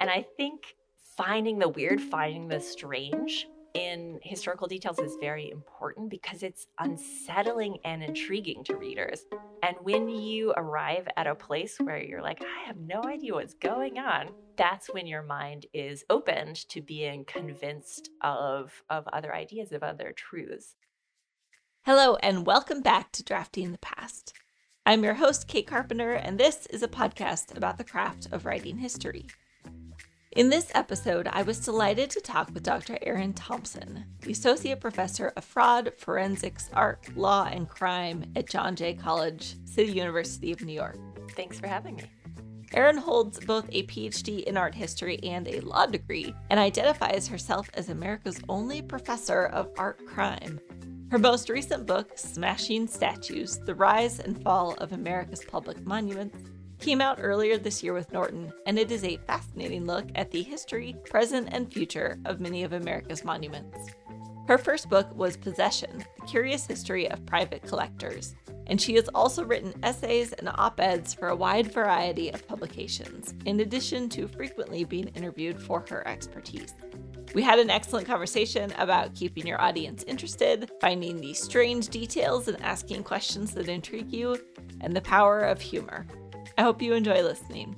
And I think finding the weird, finding the strange in historical details is very important because it's unsettling and intriguing to readers. And when you arrive at a place where you're like, I have no idea what's going on, that's when your mind is opened to being convinced of, of other ideas, of other truths. Hello, and welcome back to Drafting the Past. I'm your host, Kate Carpenter, and this is a podcast about the craft of writing history. In this episode, I was delighted to talk with Dr. Erin Thompson, the Associate Professor of Fraud, Forensics, Art, Law, and Crime at John Jay College, City University of New York. Thanks for having me. Erin holds both a PhD in art history and a law degree, and identifies herself as America's only professor of art crime. Her most recent book, Smashing Statues The Rise and Fall of America's Public Monuments, came out earlier this year with Norton, and it is a fascinating look at the history, present, and future of many of America's monuments. Her first book was Possession The Curious History of Private Collectors, and she has also written essays and op eds for a wide variety of publications, in addition to frequently being interviewed for her expertise. We had an excellent conversation about keeping your audience interested, finding the strange details and asking questions that intrigue you, and the power of humor. I hope you enjoy listening.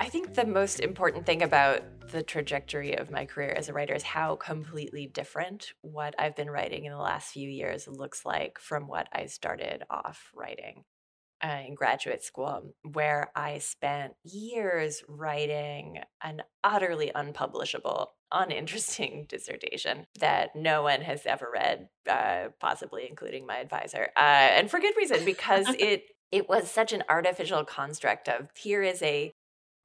I think the most important thing about the trajectory of my career as a writer is how completely different what I've been writing in the last few years looks like from what I started off writing uh, in graduate school, where I spent years writing an utterly unpublishable, uninteresting dissertation that no one has ever read, uh, possibly including my advisor, uh, and for good reason, because it it was such an artificial construct of here is a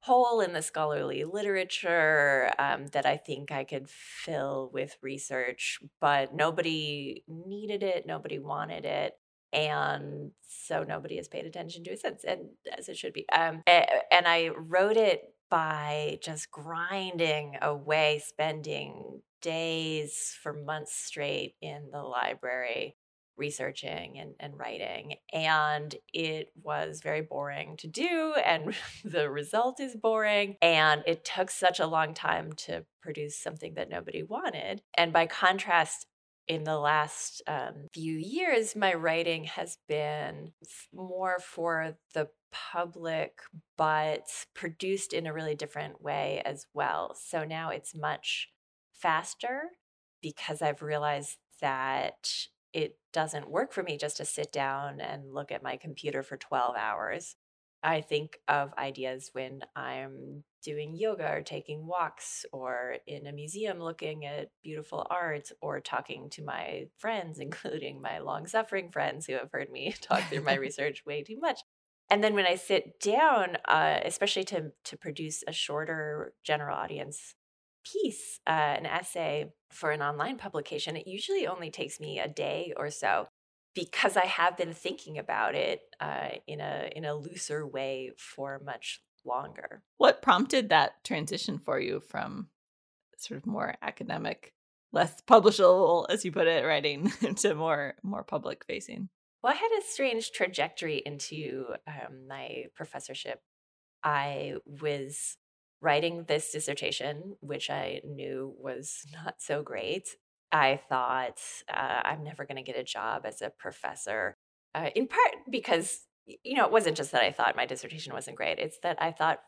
hole in the scholarly literature um, that I think I could fill with research, but nobody needed it, nobody wanted it. And so nobody has paid attention to it since, and as it should be. Um, and I wrote it by just grinding away, spending days for months straight in the library researching and, and writing. And it was very boring to do, and the result is boring. And it took such a long time to produce something that nobody wanted. And by contrast, in the last um, few years, my writing has been more for the public, but produced in a really different way as well. So now it's much faster because I've realized that it doesn't work for me just to sit down and look at my computer for 12 hours. I think of ideas when I'm doing yoga or taking walks or in a museum looking at beautiful art or talking to my friends, including my long suffering friends who have heard me talk through my research way too much. And then when I sit down, uh, especially to, to produce a shorter general audience piece, uh, an essay for an online publication, it usually only takes me a day or so because I have been thinking about it uh, in a in a looser way for much longer. What prompted that transition for you from sort of more academic, less publishable, as you put it, writing to more more public facing? Well, I had a strange trajectory into um, my professorship. I was writing this dissertation, which I knew was not so great, I thought uh, I'm never going to get a job as a professor, uh, in part because, you know, it wasn't just that I thought my dissertation wasn't great. It's that I thought,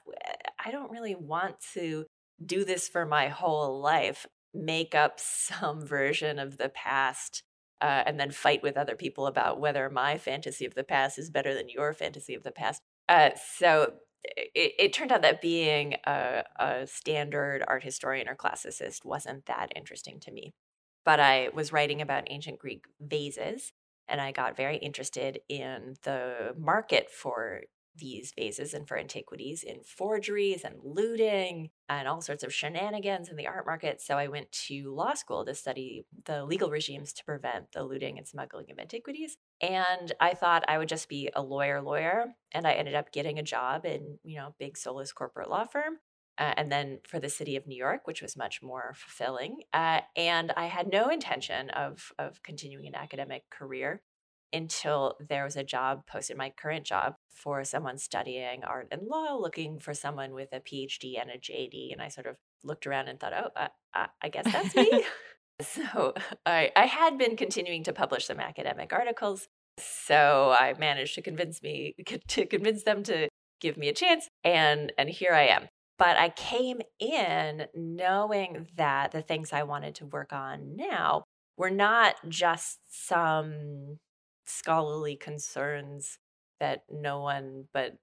I don't really want to do this for my whole life, make up some version of the past. Uh, and then fight with other people about whether my fantasy of the past is better than your fantasy of the past. Uh, so it, it, turned out that being a, a, standard art historian or classicist wasn't that interesting to me. But I was writing about ancient Greek vases, and I got very interested in the market for these vases and for antiquities in forgeries and looting and all sorts of shenanigans in the art market. So I went to law school to study the legal regimes to prevent the looting and smuggling of antiquities. And I thought I would just be a lawyer lawyer. And I ended up getting a job in, you know, big soulless corporate law firm. Uh, and then for the city of New York, which was much more fulfilling. Uh, and I had no intention of of continuing an academic career until there was a job posted, my current job, for someone studying art and law, looking for someone with a PhD and a JD. And I sort of looked around and thought, oh, uh, I guess that's me. so I, I had been continuing to publish some academic articles. So I managed to convince me to convince them to give me a chance, and and here I am. But I came in knowing that the things I wanted to work on now were not just some scholarly concerns that no one but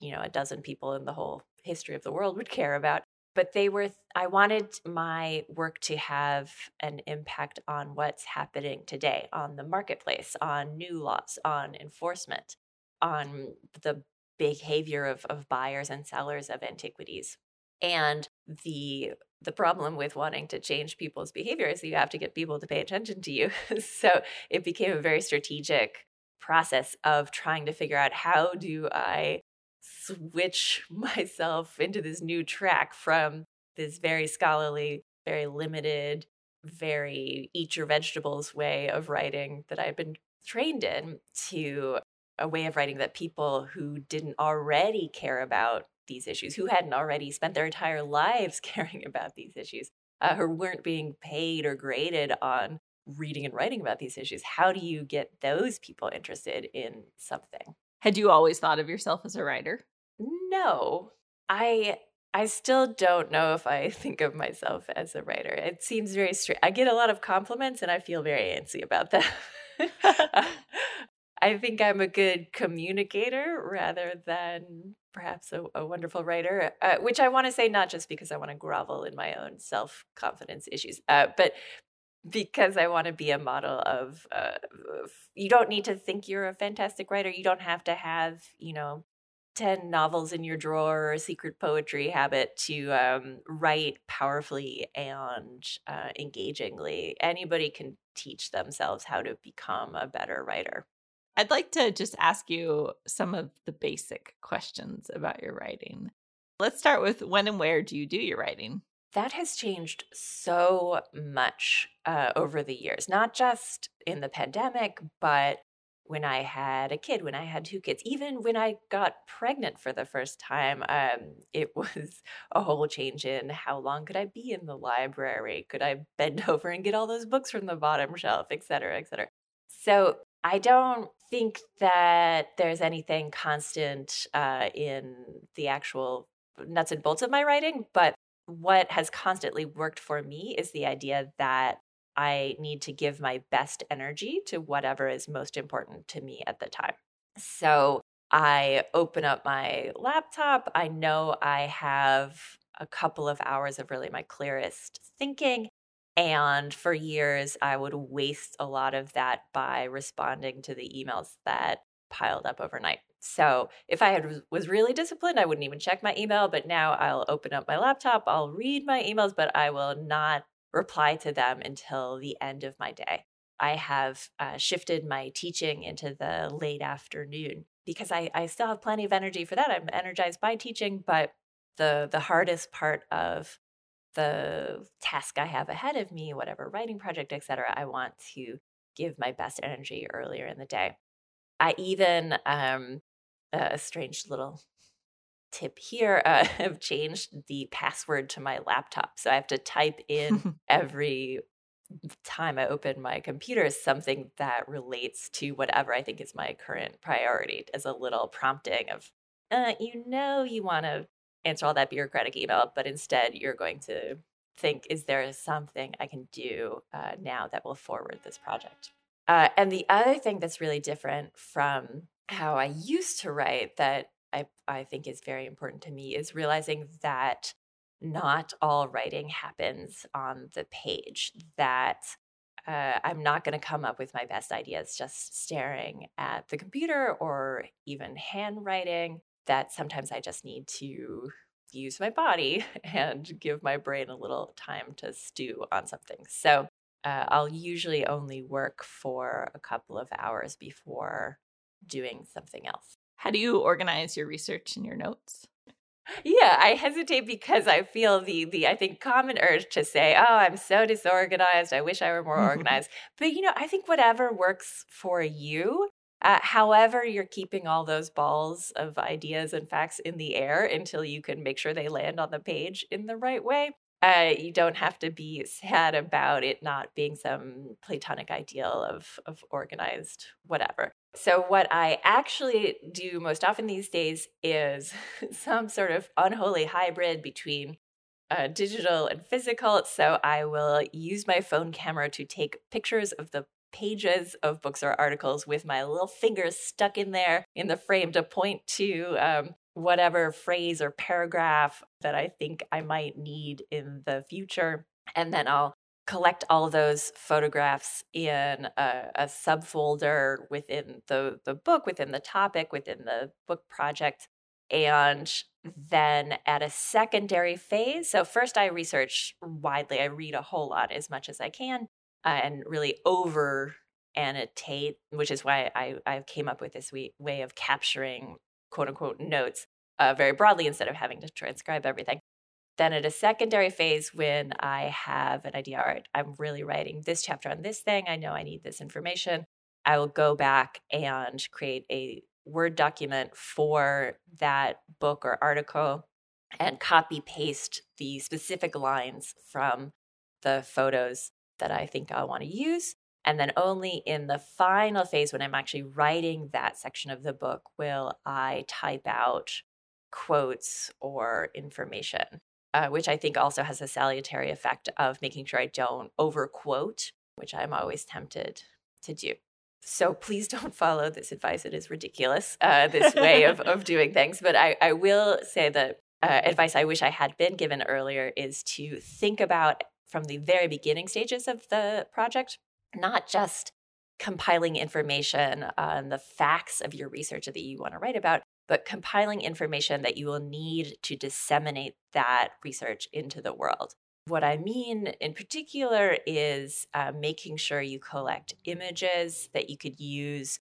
you know a dozen people in the whole history of the world would care about but they were i wanted my work to have an impact on what's happening today on the marketplace on new laws on enforcement on the behavior of, of buyers and sellers of antiquities. And the the problem with wanting to change people's behavior is you have to get people to pay attention to you. So it became a very strategic process of trying to figure out how do I switch myself into this new track from this very scholarly, very limited, very eat your vegetables way of writing that I've been trained in to a way of writing that people who didn't already care about these issues, who hadn't already spent their entire lives caring about these issues, uh, who weren't being paid or graded on reading and writing about these issues how do you get those people interested in something? Had you always thought of yourself as a writer? No. I i still don't know if i think of myself as a writer. It seems very straight i get a lot of compliments and i feel very antsy about that i think i'm a good communicator rather than perhaps a, a wonderful writer uh, which i want to say not just because i want to grovel in my own self-confidence issues uh, but because I want to be a model of uh, you don't need to think you're a fantastic writer. You don't have to have, you know, 10 novels in your drawer or a secret poetry habit to um, write powerfully and uh, engagingly. Anybody can teach themselves how to become a better writer. I'd like to just ask you some of the basic questions about your writing. Let's start with when and where do you do your writing? That has changed so much uh, over the years, not just in the pandemic, but when I had a kid, when I had two kids, even when I got pregnant for the first time, um, it was a whole change in how long could I be in the library? Could I bend over and get all those books from the bottom shelf, et cetera, et cetera. So I don't think that there's anything constant uh, in the actual nuts and bolts of my writing, but what has constantly worked for me is the idea that I need to give my best energy to whatever is most important to me at the time. So I open up my laptop. I know I have a couple of hours of really my clearest thinking. And for years, I would waste a lot of that by responding to the emails that piled up overnight. So if I had was really disciplined, I wouldn't even check my email. But now I'll open up my laptop, I'll read my emails, but I will not reply to them until the end of my day. I have uh, shifted my teaching into the late afternoon because I, I still have plenty of energy for that. I'm energized by teaching, but the the hardest part of the task I have ahead of me, whatever writing project, etc., I want to give my best energy earlier in the day. I even um, a strange little tip here uh, have changed the password to my laptop so i have to type in every time i open my computer something that relates to whatever i think is my current priority as a little prompting of uh, you know you want to answer all that bureaucratic email but instead you're going to think is there something i can do uh, now that will forward this project uh, and the other thing that's really different from how I used to write that I, I think is very important to me is realizing that not all writing happens on the page, that uh, I'm not going to come up with my best ideas just staring at the computer or even handwriting, that sometimes I just need to use my body and give my brain a little time to stew on something. So uh, I'll usually only work for a couple of hours before doing something else. How do you organize your research and your notes? Yeah, I hesitate because I feel the the I think common urge to say, "Oh, I'm so disorganized. I wish I were more organized." But you know, I think whatever works for you. Uh, however, you're keeping all those balls of ideas and facts in the air until you can make sure they land on the page in the right way. Uh, you don't have to be sad about it not being some platonic ideal of, of organized whatever. So, what I actually do most often these days is some sort of unholy hybrid between uh, digital and physical. So, I will use my phone camera to take pictures of the pages of books or articles with my little fingers stuck in there in the frame to point to um, whatever phrase or paragraph that I think I might need in the future. And then I'll collect all those photographs in a, a subfolder within the, the book, within the topic, within the book project. And then at a secondary phase, so first I research widely, I read a whole lot as much as I can uh, and really over annotate, which is why I, I came up with this way, way of capturing quote unquote notes uh, very broadly instead of having to transcribe everything. Then at a secondary phase, when I have an idea, all right, I'm really writing this chapter on this thing, I know I need this information, I will go back and create a Word document for that book or article and copy paste the specific lines from the photos that I think I want to use. And then only in the final phase, when I'm actually writing that section of the book, will I type out quotes or information, uh, which I think also has a salutary effect of making sure I don't overquote, which I'm always tempted to do. So please don't follow this advice. It is ridiculous, uh, this way of, of doing things. But I, I will say that uh, advice I wish I had been given earlier is to think about from the very beginning stages of the project, not just compiling information on the facts of your research that you want to write about, but compiling information that you will need to disseminate that research into the world. What I mean in particular is uh, making sure you collect images that you could use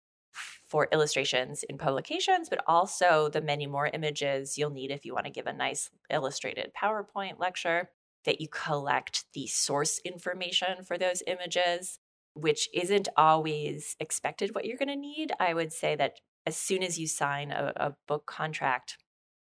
for illustrations in publications, but also the many more images you'll need if you want to give a nice illustrated PowerPoint lecture that you collect the source information for those images, which isn't always expected what you're going to need. I would say that as soon as you sign a, a book contract,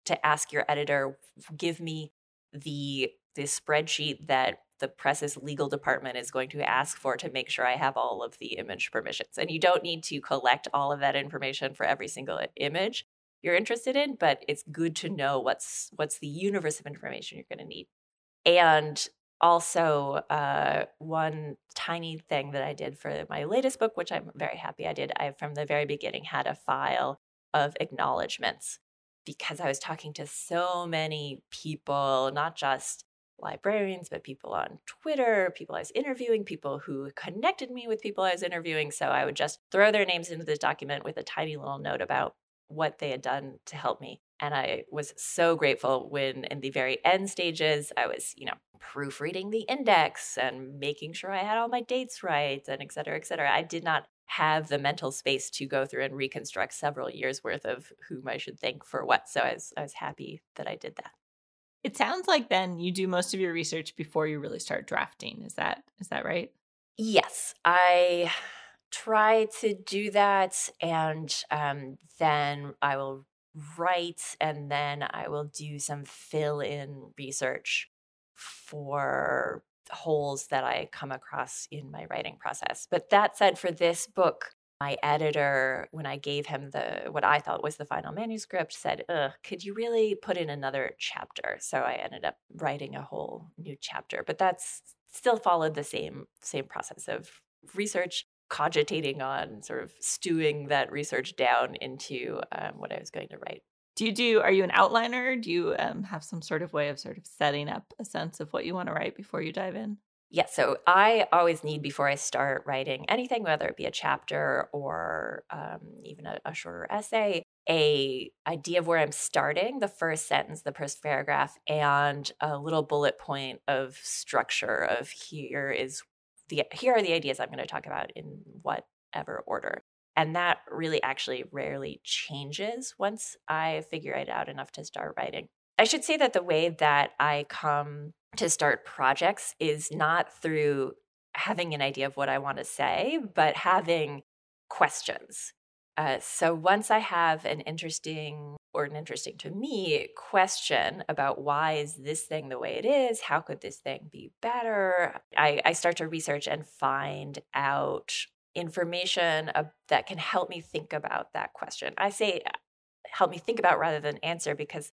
to ask your editor, give me the the spreadsheet that the press's legal department is going to ask for to make sure I have all of the image permissions. And you don't need to collect all of that information for every single image you're interested in, but it's good to know what's what's the universe of information you're going to need. And also, uh, one tiny thing that I did for my latest book, which I'm very happy I did, I from the very beginning had a file of acknowledgments because I was talking to so many people, not just librarians, but people on Twitter, people I was interviewing, people who connected me with people I was interviewing. So I would just throw their names into the document with a tiny little note about what they had done to help me. And I was so grateful when, in the very end stages, I was, you know, proofreading the index and making sure I had all my dates right and et cetera, et cetera. I did not have the mental space to go through and reconstruct several years worth of whom I should thank for what. So I was, I was happy that I did that. It sounds like then you do most of your research before you really start drafting. Is that is that right? Yes, I try to do that, and um, then I will write and then I will do some fill in research for holes that I come across in my writing process. But that said, for this book, my editor, when I gave him the what I thought was the final manuscript, said, Ugh, could you really put in another chapter? So I ended up writing a whole new chapter. But that's still followed the same same process of research cogitating on sort of stewing that research down into um, what I was going to write. Do you do, are you an outliner? Do you um, have some sort of way of sort of setting up a sense of what you want to write before you dive in? Yeah, so I always need before I start writing anything, whether it be a chapter or um, even a, a shorter essay, a idea of where I'm starting, the first sentence, the first paragraph, and a little bullet point of structure of here is the here are the ideas I'm going to talk about in whatever order. And that really actually rarely changes once I figure it out enough to start writing. I should say that the way that I come to start projects is not through having an idea of what I want to say, but having questions. Uh, so once I have an interesting or an interesting to me question about why is this thing the way it is, how could this thing be better, I, I start to research and find out information uh, that can help me think about that question. I say help me think about rather than answer because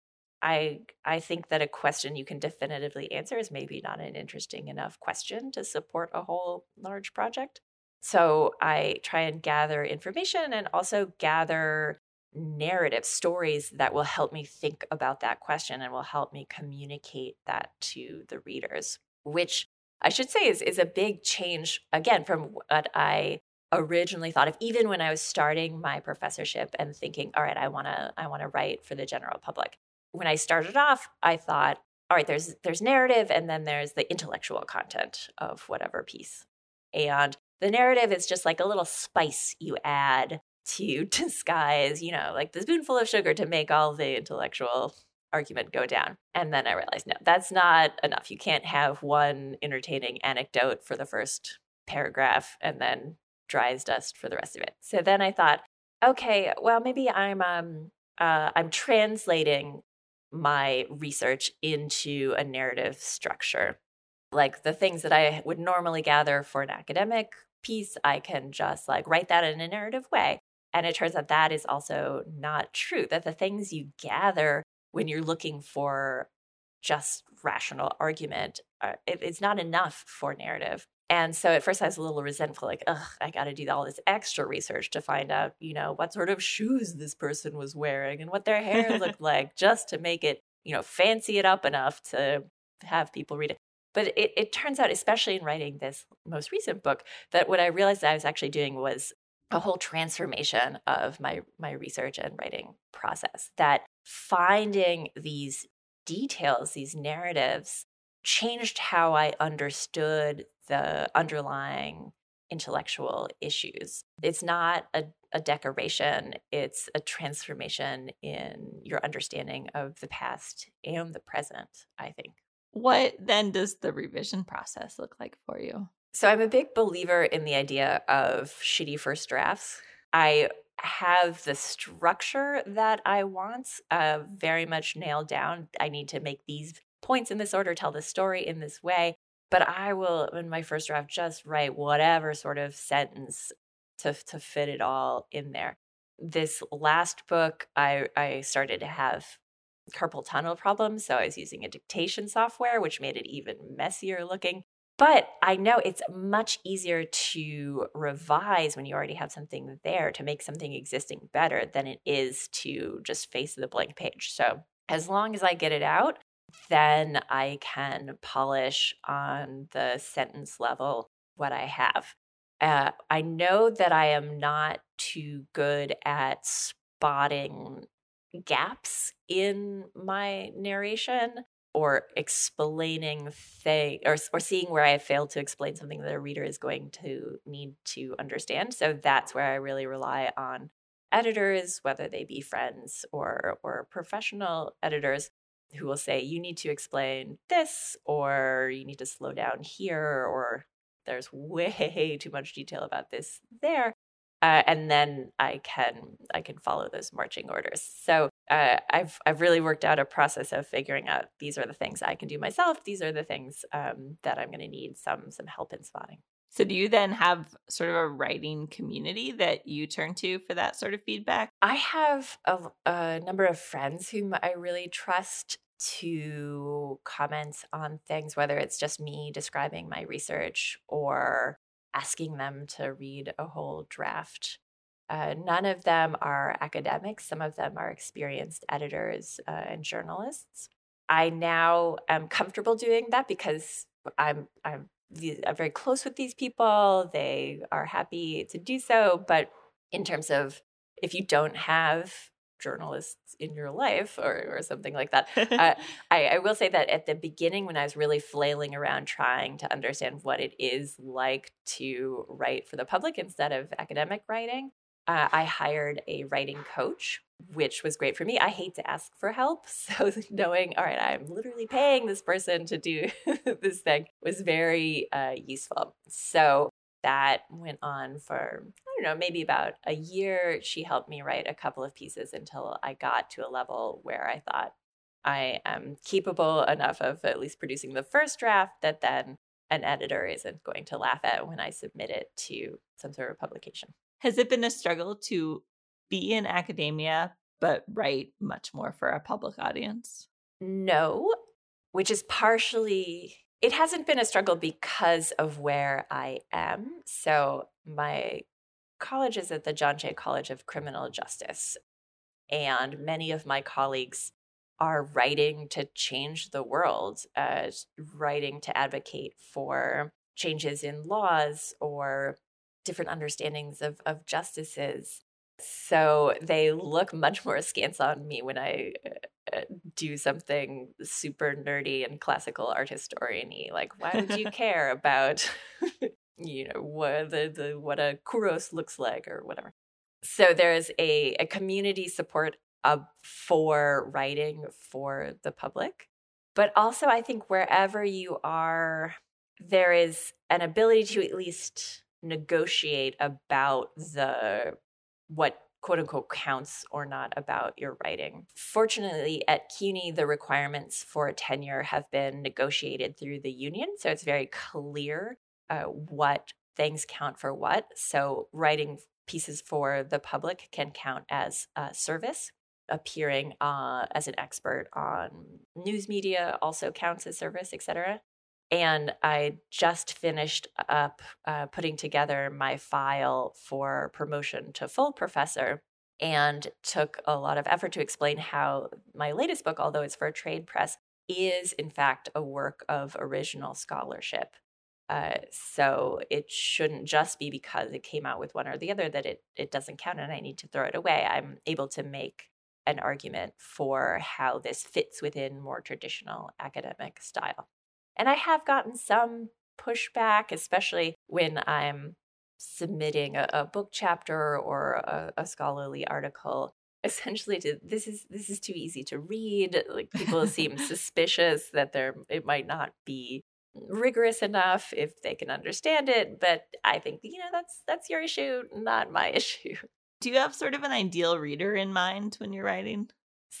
I I think that a question you can definitively answer is maybe not an interesting enough question to support a whole large project. So I try and gather information and also gather narrative stories that will help me think about that question and will help me communicate that to the readers, which I should say is, is a big change, again, from what I originally thought of even when I was starting my professorship and thinking, all right, I wanna I wanna write for the general public. When I started off, I thought, all right, there's there's narrative and then there's the intellectual content of whatever piece. And the narrative is just like a little spice you add to disguise, you know, like the spoonful of sugar to make all the intellectual argument go down. And then I realized, no, that's not enough. You can't have one entertaining anecdote for the first paragraph and then dry dust for the rest of it. So then I thought, okay, well, maybe I'm um uh, I'm translating my research into a narrative structure. Like the things that I would normally gather for an academic piece, I can just like write that in a narrative way. And it turns out that is also not true, that the things you gather when you're looking for just rational argument, are, it, it's not enough for narrative. And so at first I was a little resentful, like, ugh, I got to do all this extra research to find out, you know, what sort of shoes this person was wearing and what their hair looked like, just to make it, you know, fancy it up enough to have people read it. But it, it turns out, especially in writing this most recent book, that what I realized I was actually doing was a whole transformation of my my research and writing process. That finding these details, these narratives, changed how I understood the underlying intellectual issues. It's not a, a decoration, it's a transformation in your understanding of the past and the present, I think. What then does the revision process look like for you? So I'm a big believer in the idea of shitty first drafts. I have the structure that I want uh, very much nailed down. I need to make these points in this order, tell the story in this way. But I will, in my first draft, just write whatever sort of sentence to, to fit it all in there. This last book, I, I started to have carpal tunnel problems. So I was using a dictation software, which made it even messier looking. But I know it's much easier to revise when you already have something there to make something existing better than it is to just face the blank page. So as long as I get it out, then I can polish on the sentence level what I have. Uh, I know that I am not too good at spotting gaps in my narration or explaining thing or, or seeing where I have failed to explain something that a reader is going to need to understand. So that's where I really rely on editors, whether they be friends or or professional editors who will say you need to explain this or you need to slow down here or there's way too much detail about this there uh, and then I can I can follow those marching orders. So uh, I've I've really worked out a process of figuring out these are the things I can do myself. These are the things um, that I'm going to need some some help in spotting. So do you then have sort of a writing community that you turn to for that sort of feedback? I have a, a number of friends whom I really trust to comment on things, whether it's just me describing my research or asking them to read a whole draft. Uh, none of them are academics, some of them are experienced editors uh, and journalists. I now am comfortable doing that because I'm, I'm, I'm very close with these people. They are happy to do so. But in terms of if you don't have journalists in your life or, or something like that. uh, I, I, will say that at the beginning, when I was really flailing around trying to understand what it is like to write for the public instead of academic writing, uh, I hired a writing coach, which was great for me. I hate to ask for help. So knowing, all right, I'm literally paying this person to do this thing was very uh, useful. So that went on for, I don't know, maybe about a year. She helped me write a couple of pieces until I got to a level where I thought I am capable enough of at least producing the first draft that then an editor isn't going to laugh at when I submit it to some sort of publication. Has it been a struggle to be in academia but write much more for a public audience? No, which is partially it hasn't been a struggle because of where I am. So my college is at the John Jay College of Criminal Justice. And many of my colleagues are writing to change the world, uh, writing to advocate for changes in laws or different understandings of, of justices. So they look much more askance on me when I uh, do something super nerdy and classical art historian Like, why would you care about, you know, what the, the what a kouros looks like or whatever? So there's a, a community support uh, for writing for the public. But also, I think wherever you are, there is an ability to at least negotiate about the what quote unquote counts or not about your writing. Fortunately, at CUNY, the requirements for tenure have been negotiated through the union. So it's very clear uh, what things count for what. So writing pieces for the public can count as uh, service. Appearing uh, as an expert on news media also counts as service, etc. And I just finished up uh, putting together my file for promotion to full professor and took a lot of effort to explain how my latest book, although it's for a trade press, is in fact a work of original scholarship. Uh, so it shouldn't just be because it came out with one or the other that it, it doesn't count and I need to throw it away. I'm able to make an argument for how this fits within more traditional academic style. And I have gotten some pushback, especially when I'm submitting a, a book chapter or a, a scholarly article. Essentially to this is this is too easy to read. Like people seem suspicious that there it might not be rigorous enough if they can understand it but i think you know that's that's your issue not my issue. Do you have sort of an ideal reader in mind when you're writing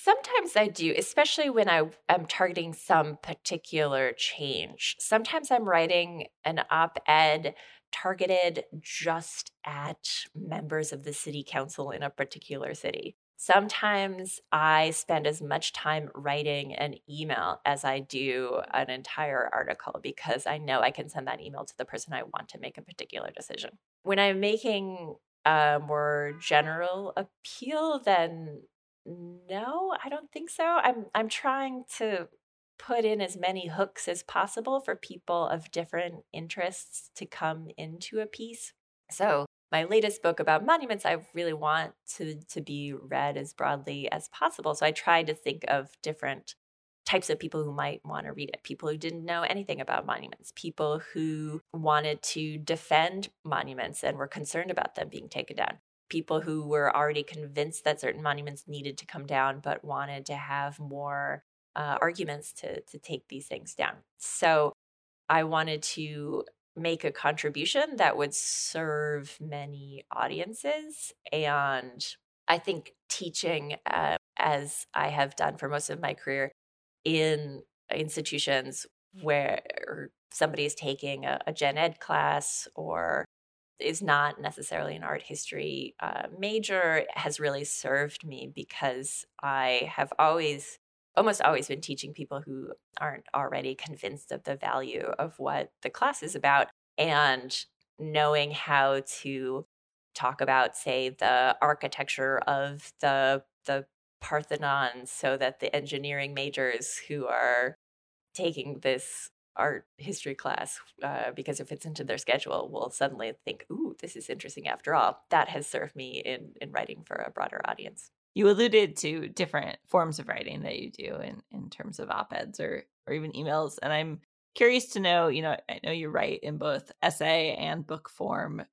Sometimes I do, especially when I am targeting some particular change. Sometimes I'm writing an op ed targeted just at members of the city council in a particular city. Sometimes I spend as much time writing an email as I do an entire article because I know I can send that email to the person I want to make a particular decision. When I'm making a more general appeal, then no, I don't think so. I'm I'm trying to put in as many hooks as possible for people of different interests to come into a piece. So, my latest book about monuments, I really want to to be read as broadly as possible. So I tried to think of different types of people who might want to read it people who didn't know anything about monuments, people who wanted to defend monuments and were concerned about them being taken down, people who were already convinced that certain monuments needed to come down but wanted to have more uh, arguments to to take these things down. So I wanted to make a contribution that would serve many audiences and I think teaching uh, as I have done for most of my career in institutions where somebody is taking a, a gen ed class or is not necessarily an art history uh, major has really served me because I have always, almost always been teaching people who aren't already convinced of the value of what the class is about and knowing how to talk about, say, the architecture of the the Parthenon so that the engineering majors who are taking this art history class uh, because it fits into their schedule will suddenly think, "Ooh, this is interesting." After all, that has served me in in writing for a broader audience. You alluded to different forms of writing that you do in in terms of op eds or or even emails, and I'm curious to know. You know, I know you write in both essay and book form.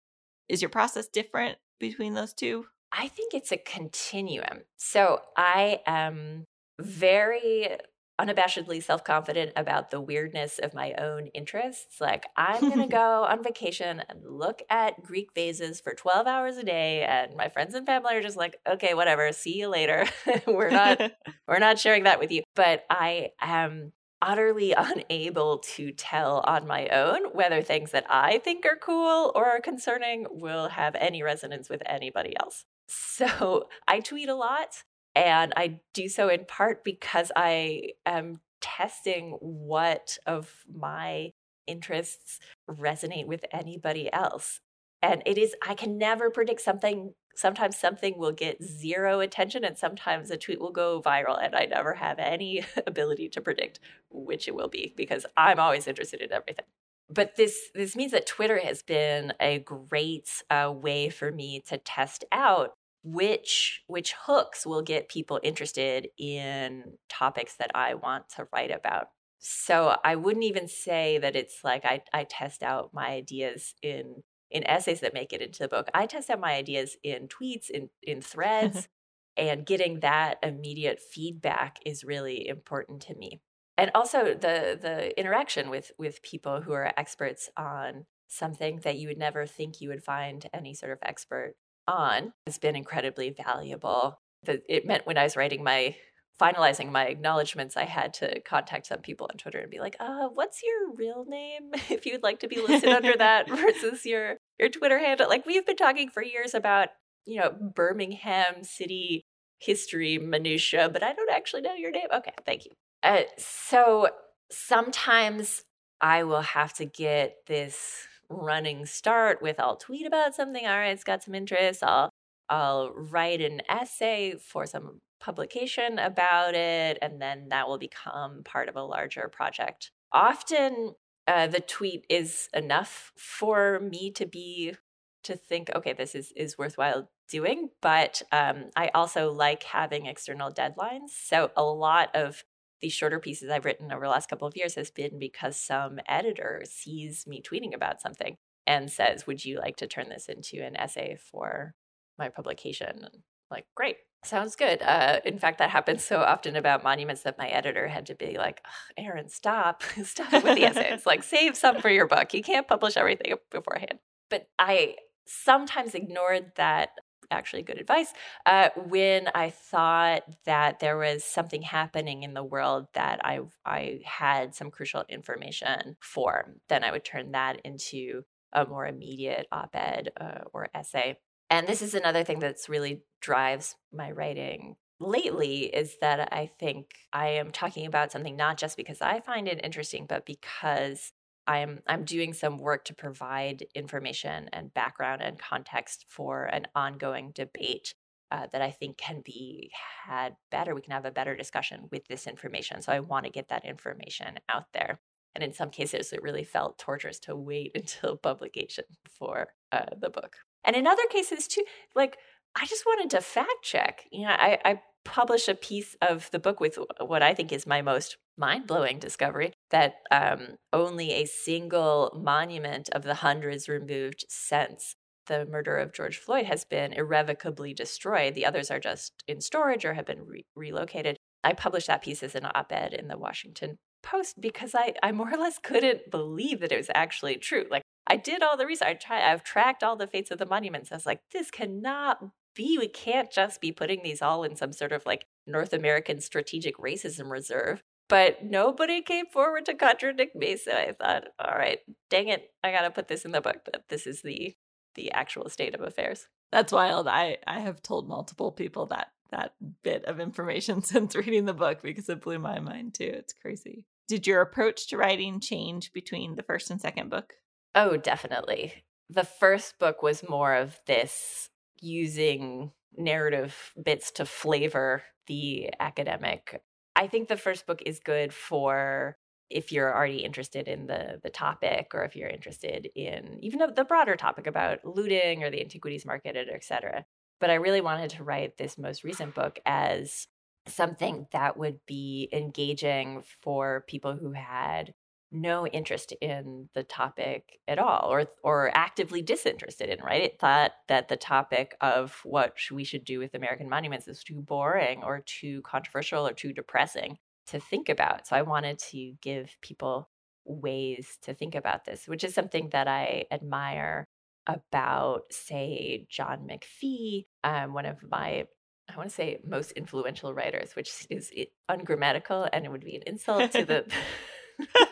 Is your process different between those two? I think it's a continuum. So I am very unabashedly self confident about the weirdness of my own interests. Like, I'm going to go on vacation and look at Greek vases for 12 hours a day. And my friends and family are just like, okay, whatever, see you later. we're not, we're not sharing that with you. But I am utterly unable to tell on my own whether things that I think are cool or are concerning will have any resonance with anybody else. So I tweet a lot. And I do so in part because I am testing what of my interests resonate with anybody else. And it is, I can never predict something. Sometimes something will get zero attention, and sometimes a tweet will go viral. And I never have any ability to predict which it will be because I'm always interested in everything. But this this means that Twitter has been a great uh, way for me to test out which which hooks will get people interested in topics that I want to write about. So I wouldn't even say that it's like I, I test out my ideas in in essays that make it into the book. I test out my ideas in tweets, in in threads, and getting that immediate feedback is really important to me. And also the the interaction with with people who are experts on something that you would never think you would find any sort of expert on has been incredibly valuable. It meant when I was writing my finalizing my acknowledgments, I had to contact some people on Twitter and be like, uh, what's your real name if you'd like to be listed under that versus your your Twitter handle? Like we've been talking for years about, you know, Birmingham city history minutia, but I don't actually know your name. Okay, thank you. Uh, so sometimes I will have to get this running start with I'll tweet about something. All right, it's got some interest. I'll I'll write an essay for some publication about it, and then that will become part of a larger project. Often, uh, the tweet is enough for me to be to think, okay, this is is worthwhile doing. But um, I also like having external deadlines. So a lot of these shorter pieces I've written over the last couple of years has been because some editor sees me tweeting about something and says, Would you like to turn this into an essay for my publication? And like, great, sounds good. Uh, in fact, that happens so often about monuments that my editor had to be like, Erin, stop, stop with the essays. like, save some for your book. You can't publish everything beforehand. But I sometimes ignored that actually good advice uh, when I thought that there was something happening in the world that I I had some crucial information for. Then I would turn that into a more immediate op-ed uh, or essay. And this is another thing that's really drives my writing lately is that I think I am talking about something not just because I find it interesting, but because I'm I'm doing some work to provide information and background and context for an ongoing debate uh, that I think can be had better. We can have a better discussion with this information. So I want to get that information out there. And in some cases, it really felt torturous to wait until publication for uh, the book. And in other cases, too, like I just wanted to fact check. You know, I, I publish a piece of the book with what I think is my most mind blowing discovery that um, only a single monument of the hundreds removed since the murder of George Floyd has been irrevocably destroyed. The others are just in storage or have been re- relocated. I published that piece as an op ed in the Washington Post because I, I more or less couldn't believe that it was actually true. Like, I did all the research. I I've tracked all the fates of the monuments. I was like, this cannot be. We can't just be putting these all in some sort of like North American strategic racism reserve but nobody came forward to contradict me. So I thought, all right, dang it, I got to put this in the book that this is the the actual state of affairs. That's wild. I I have told multiple people that that bit of information since reading the book because it blew my mind too. It's crazy. Did your approach to writing change between the first and second book? Oh, definitely. The first book was more of this using narrative bits to flavor the academic. I think the first book is good for if you're already interested in the the topic or if you're interested in even the broader topic about looting or the antiquities market et cetera. But i really wanted to write this most recent book as something that would be engaging for people who had no interest in the topic at all or or actively disinterested in right it thought that the topic of what we should do with american monuments is too boring or too controversial or too depressing to think about. So I wanted to give people ways to think about this, which is something that I admire about, say, John McPhee, um, one of my I want to say most influential writers, which is ungrammatical and it would be an insult to the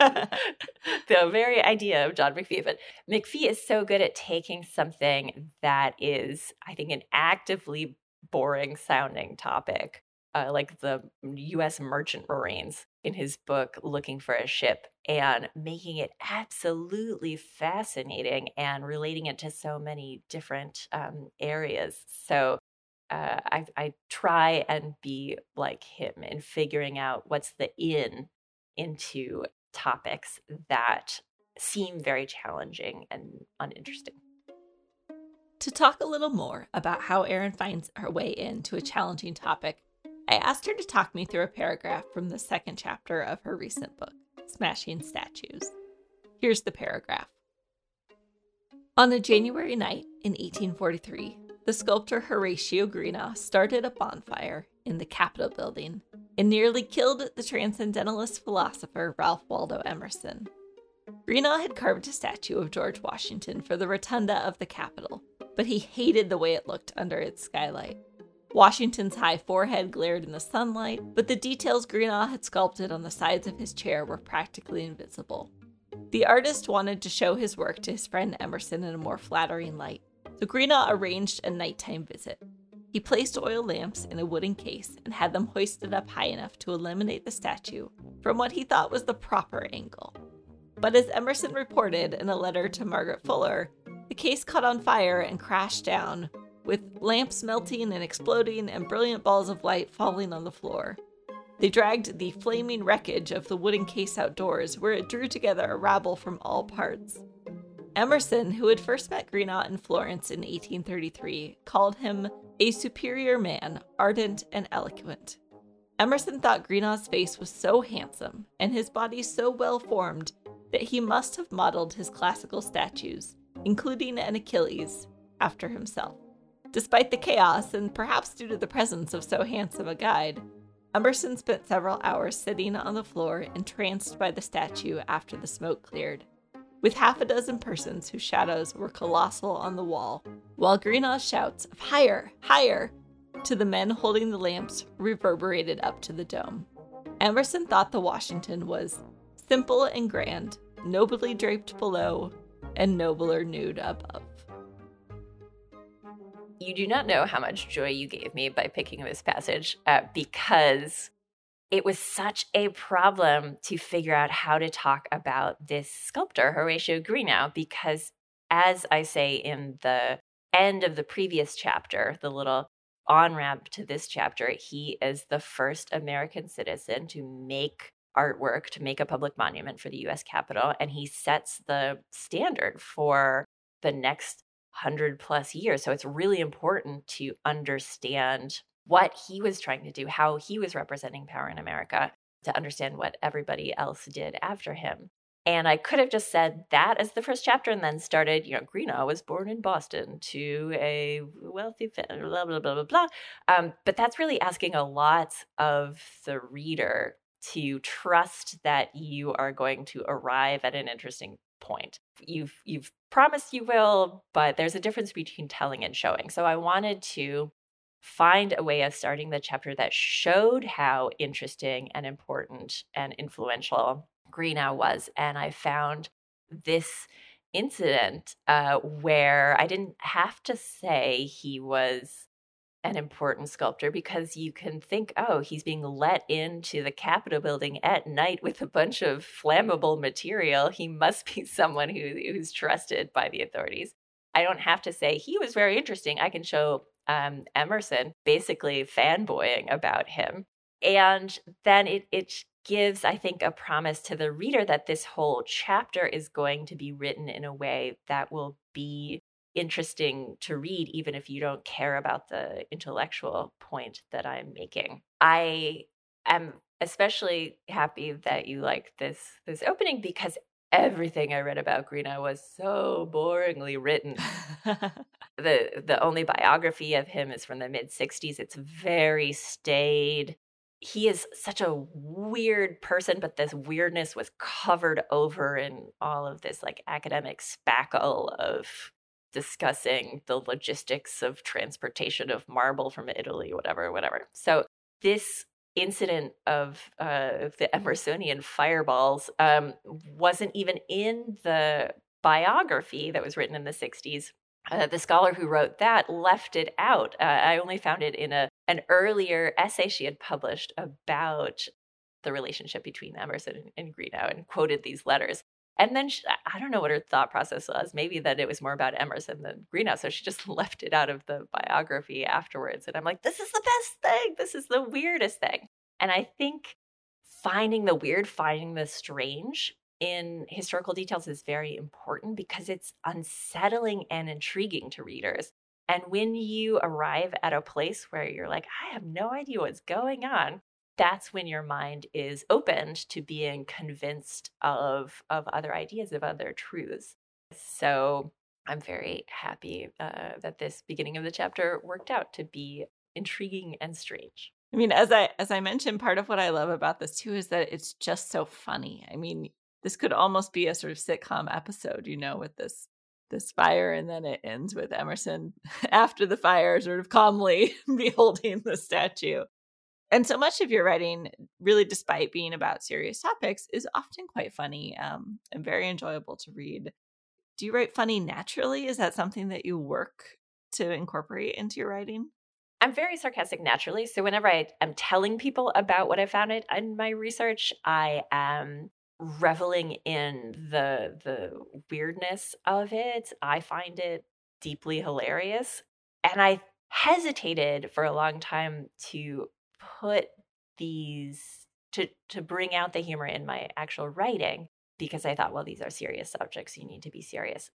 the very idea of John McPhee. But McPhee is so good at taking something that is, I think, an actively boring sounding topic, uh, like the U.S. merchant marines in his book Looking for a Ship, and making it absolutely fascinating and relating it to so many different um, areas. So uh, I, I try and be like him in figuring out what's the in into topics that seem very challenging and uninteresting. To talk a little more about how Erin finds her way into a challenging topic, I asked her to talk me through a paragraph from the second chapter of her recent book, Smashing Statues. Here's the paragraph. On a January night in 1843, the sculptor Horatio Greenough started a bonfire in the Capitol building and nearly killed the transcendentalist philosopher Ralph Waldo Emerson. Greenough had carved a statue of George Washington for the rotunda of the Capitol, but he hated the way it looked under its skylight. Washington's high forehead glared in the sunlight, but the details Greenough had sculpted on the sides of his chair were practically invisible. The artist wanted to show his work to his friend Emerson in a more flattering light, Greenough arranged a nighttime visit. He placed oil lamps in a wooden case and had them hoisted up high enough to illuminate the statue from what he thought was the proper angle. But as Emerson reported in a letter to Margaret Fuller, the case caught on fire and crashed down, with lamps melting and exploding and brilliant balls of light falling on the floor. They dragged the flaming wreckage of the wooden case outdoors, where it drew together a rabble from all parts. Emerson, who had first met Greenough in Florence in 1833, called him a superior man, ardent and eloquent. Emerson thought Greenough's face was so handsome and his body so well formed that he must have modeled his classical statues, including an Achilles, after himself. Despite the chaos, and perhaps due to the presence of so handsome a guide, Emerson spent several hours sitting on the floor, entranced by the statue after the smoke cleared with half a dozen persons whose shadows were colossal on the wall, while Greenough's shouts of higher, higher to the men holding the lamps reverberated up to the dome. Emerson thought the Washington was simple and grand, nobly draped below, and nobler nude above. You do not know how much joy you gave me by picking this passage uh, because it was such a problem to figure out how to talk about this sculptor, Horatio Greenough, because as I say in the end of the previous chapter, the little on ramp to this chapter, he is the first American citizen to make artwork, to make a public monument for the US Capitol. And he sets the standard for the next hundred plus years. So it's really important to understand what he was trying to do, how he was representing power in America, to understand what everybody else did after him. And I could have just said that as the first chapter and then started, you know, Greenough was born in Boston to a wealthy family, blah, blah, blah, blah, blah. Um, but that's really asking a lot of the reader to trust that you are going to arrive at an interesting point. You've you've promised you will, but there's a difference between telling and showing. So I wanted to find a way of starting the chapter that showed how interesting and important and influential Greenough was. And I found this incident uh, where I didn't have to say he was an important sculptor because you can think, oh, he's being let into the Capitol building at night with a bunch of flammable material. He must be someone who, who's trusted by the authorities. I don't have to say he was very interesting. I can show um, Emerson basically fanboying about him. And then it, it gives, I think, a promise to the reader that this whole chapter is going to be written in a way that will be interesting to read, even if you don't care about the intellectual point that I'm making. I am especially happy that you like this this opening because everything I read about Greenough was so boringly written. the the only biography of him is from the mid 60s. It's very staid. he is such a weird person, but this weirdness was covered over in all of this like academic spackle of discussing the logistics of transportation of marble from Italy, whatever, whatever. So this incident of uh, the Emersonian fireballs um, wasn't even in the biography that was written in the 60s. Uh, the scholar who wrote that left it out. Uh, I only found it in a an earlier essay she had published about the relationship between Emerson and, and Greenough and quoted these letters. And then she, I don't know what her thought process was. Maybe that it was more about Emerson than Greenough. So she just left it out of the biography afterwards. And I'm like, this is the best thing. This is the weirdest thing. And I think finding the weird, finding the strange in historical details is very important because it's unsettling and intriguing to readers. And when you arrive at a place where you're like, I have no idea what's going on, that's when your mind is opened to being convinced of of other ideas of other truths. So i'm very happy uh, that this beginning of the chapter worked out to be intriguing and strange. I mean as i as i mentioned part of what i love about this too is that it's just so funny. I mean this could almost be a sort of sitcom episode you know with this this fire and then it ends with emerson after the fire sort of calmly beholding the statue and so much of your writing really despite being about serious topics is often quite funny um, and very enjoyable to read. Do you write funny naturally? Is that something that you work to incorporate into your writing? I'm very sarcastic naturally so whenever i am telling people about what i found in my research i am reveling in the the weirdness of it. I find it deeply hilarious and i hesitated for a long time to put these to to bring out the humor in my actual writing because I thought, well, these are serious subjects. You need to be serious.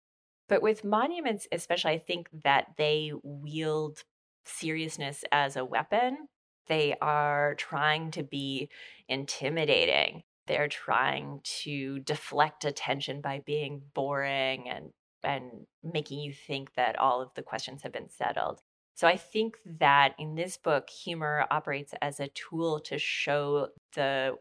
But with monuments, especially, I think that they wield seriousness as a weapon. They are trying to be intimidating. They're trying to deflect attention by being boring and and making you think that all of the questions have been settled. So I think that in this book, humor operates as a tool to show the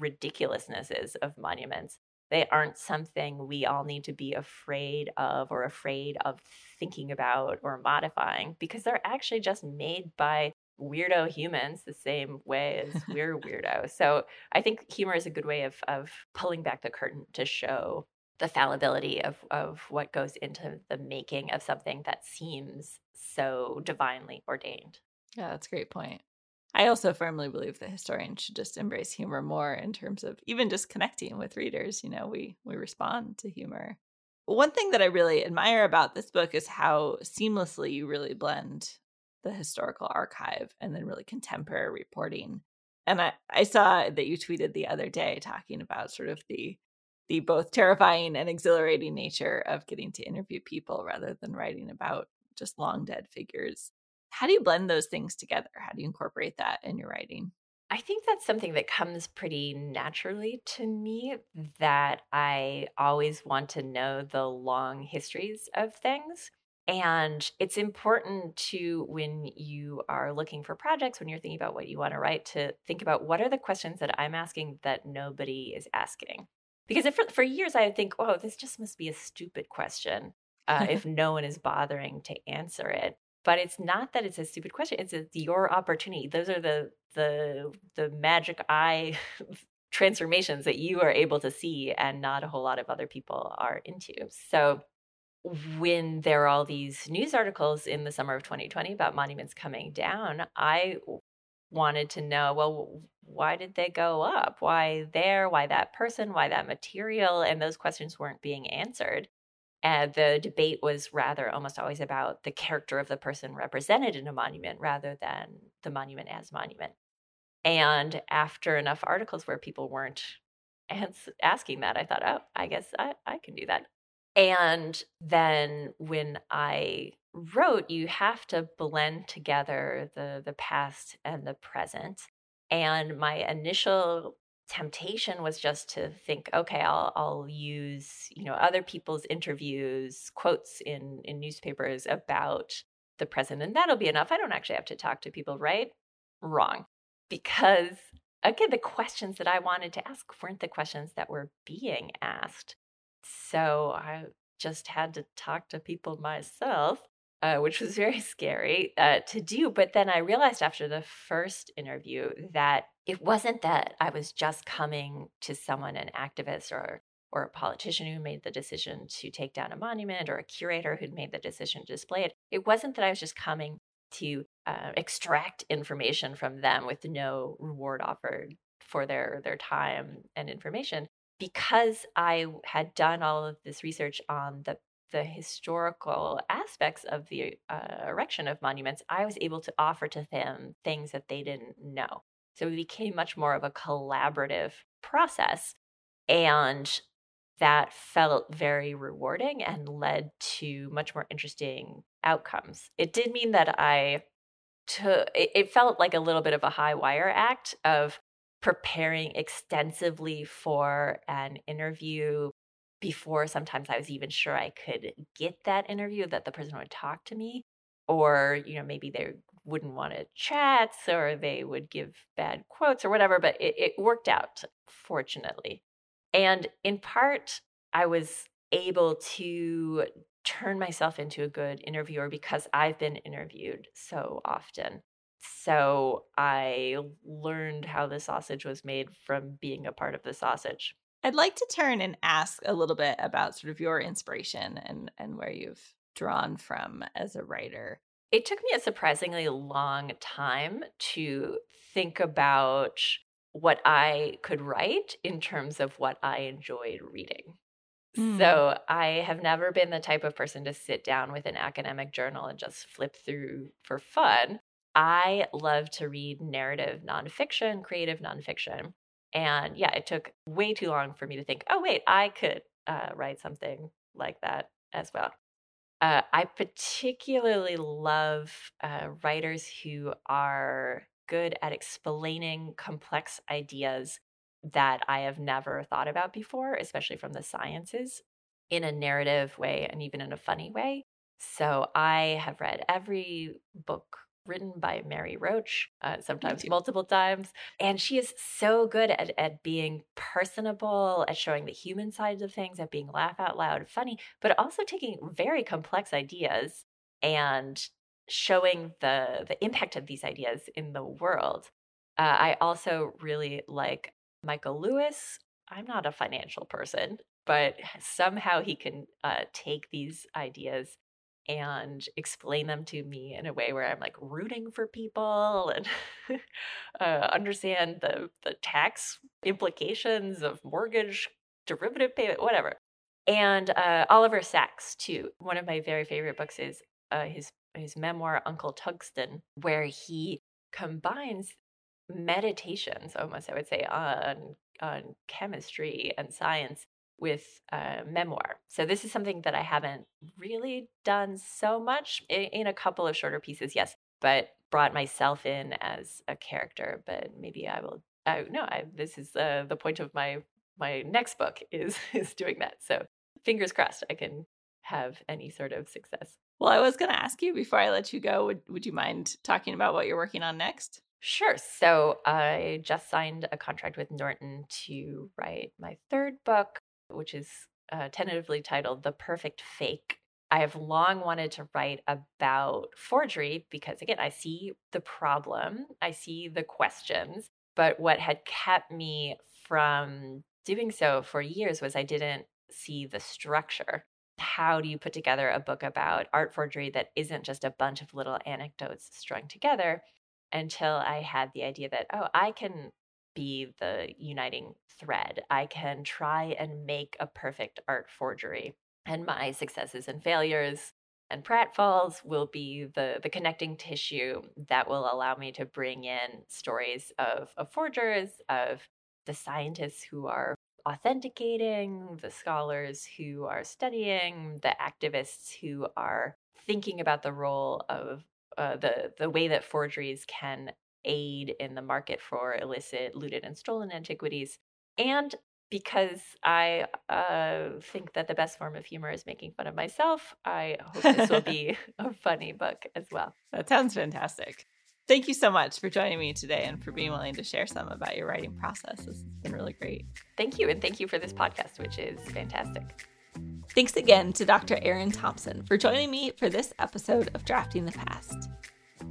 ridiculousnesses of monuments. They aren't something we all need to be afraid of or afraid of thinking about or modifying because they're actually just made by weirdo humans the same way as we're weirdo. So I think humor is a good way of of pulling back the curtain to show the fallibility of of what goes into the making of something that seems so divinely ordained. Yeah, that's a great point. I also firmly believe that historians should just embrace humor more in terms of even just connecting with readers. You know, we we respond to humor. One thing that I really admire about this book is how seamlessly you really blend the historical archive and then really contemporary reporting. And I, I saw that you tweeted the other day talking about sort of the the both terrifying and exhilarating nature of getting to interview people rather than writing about just long dead figures. How do you blend those things together? How do you incorporate that in your writing? I think that's something that comes pretty naturally to me that I always want to know the long histories of things. And it's important to, when you are looking for projects, when you're thinking about what you want to write, to think about what are the questions that I'm asking that nobody is asking. Because if for, for years I would think, oh, this just must be a stupid question uh, if no one is bothering to answer it. But it's not that it's a stupid question; it's, it's your opportunity. Those are the the the magic eye transformations that you are able to see, and not a whole lot of other people are into. So when there are all these news articles in the summer of 2020 about monuments coming down, I wanted to know well why did they go up? Why there? Why that person? Why that material? And those questions weren't being answered. And the debate was rather almost always about the character of the person represented in a monument rather than the monument as monument. And after enough articles where people weren't asking that i thought oh i guess I, I can do that. And then when i wrote, you have to blend together the the past and the present. And my initial temptation was just to think, okay, I'll I'll use, you know, other people's interviews, quotes in in newspapers about the present and that'll be enough. I don't actually have to talk to people, right? Wrong. because again, the questions that I wanted to ask weren't the questions that were being asked. So I just had to talk to people myself, uh, which was very scary uh, to do. But then I realized after the first interview that it wasn't that I was just coming to someone, an activist or or a politician who made the decision to take down a monument or a curator who'd made the decision to display it. It wasn't that I was just coming to uh, extract information from them with no reward offered for their their time and information because I had done all of this research on the the historical aspects of the uh, erection of monuments, I was able to offer to them things that they didn't know. So it became much more of a collaborative process. And that felt very rewarding and led to much more interesting outcomes. It did mean that I took, it, it felt like a little bit of a high wire act of preparing extensively for an interview before sometimes I was even sure I could get that interview, that the person would talk to me. Or, you know, maybe they wouldn't want to chat or they would give bad quotes or whatever, but it, it worked out, fortunately. And in part, I was able to turn myself into a good interviewer because I've been interviewed so often. So I learned how the sausage was made from being a part of the sausage. I'd like to turn and ask a little bit about sort of your inspiration and and where you've drawn from as a writer. It took me a surprisingly long time to think about what I could write in terms of what I enjoyed reading. Mm. So I have never been the type of person to sit down with an academic journal and just flip through for fun. I love to read narrative nonfiction, creative nonfiction. And yeah, it took way too long for me to think, oh, wait, I could uh, write something like that as well. Uh, I particularly love uh, writers who are good at explaining complex ideas that I have never thought about before, especially from the sciences, in a narrative way and even in a funny way. So I have read every book written by Mary Roach, uh, sometimes multiple times. And she is so good at, at being personable, at showing the human sides of things, at being laugh out loud funny, but also taking very complex ideas and showing the the impact of these ideas in the world. Uh, I also really like Michael Lewis. I'm not a financial person, but somehow he can uh, take these ideas and explain them to me in a way where I'm like rooting for people and uh, understand the the tax implications of mortgage derivative payment, whatever. And uh, Oliver Sacks too. One of my very favorite books is uh, his his memoir Uncle Tungsten, where he combines meditations, almost I would say, on on chemistry and science with uh, memoir. So this is something that I haven't really done so much in, in a couple of shorter pieces, yes, but brought myself in as a character. But maybe I will. I no, I, this is uh, the point of my my next book is is doing that. So fingers crossed, I can have any sort of success. Well, I was going to ask you before I let you go. Would Would you mind talking about what you're working on next? Sure. So I just signed a contract with Norton to write my third book, which is uh, tentatively titled The Perfect Fake. I have long wanted to write about forgery because, again, I see the problem, I see the questions, but what had kept me from doing so for years was I didn't see the structure. How do you put together a book about art forgery that isn't just a bunch of little anecdotes strung together? Until I had the idea that, oh, I can be the uniting thread. I can try and make a perfect art forgery. And my successes and failures and pratfalls will be the, the connecting tissue that will allow me to bring in stories of, of forgers, of the scientists who are authenticating, the scholars who are studying, the activists who are thinking about the role of uh, the the way that forgeries can aid in the market for illicit, looted, and stolen antiquities. And because I uh, think that the best form of humor is making fun of myself, I hope this will be a funny book as well. That sounds fantastic. Thank you so much for joining me today and for being willing to share some about your writing process. This has been really great. Thank you. And thank you for this podcast, which is fantastic. Thanks again to Dr. Erin Thompson for joining me for this episode of Drafting the Past.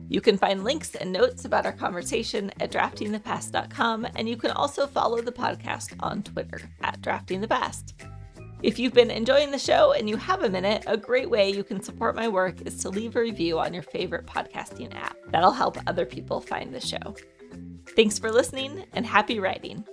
You can find links and notes about our conversation at draftingthepast.com, and you can also follow the podcast on Twitter at draftingthepast. If you've been enjoying the show and you have a minute, a great way you can support my work is to leave a review on your favorite podcasting app. That'll help other people find the show. Thanks for listening and happy writing.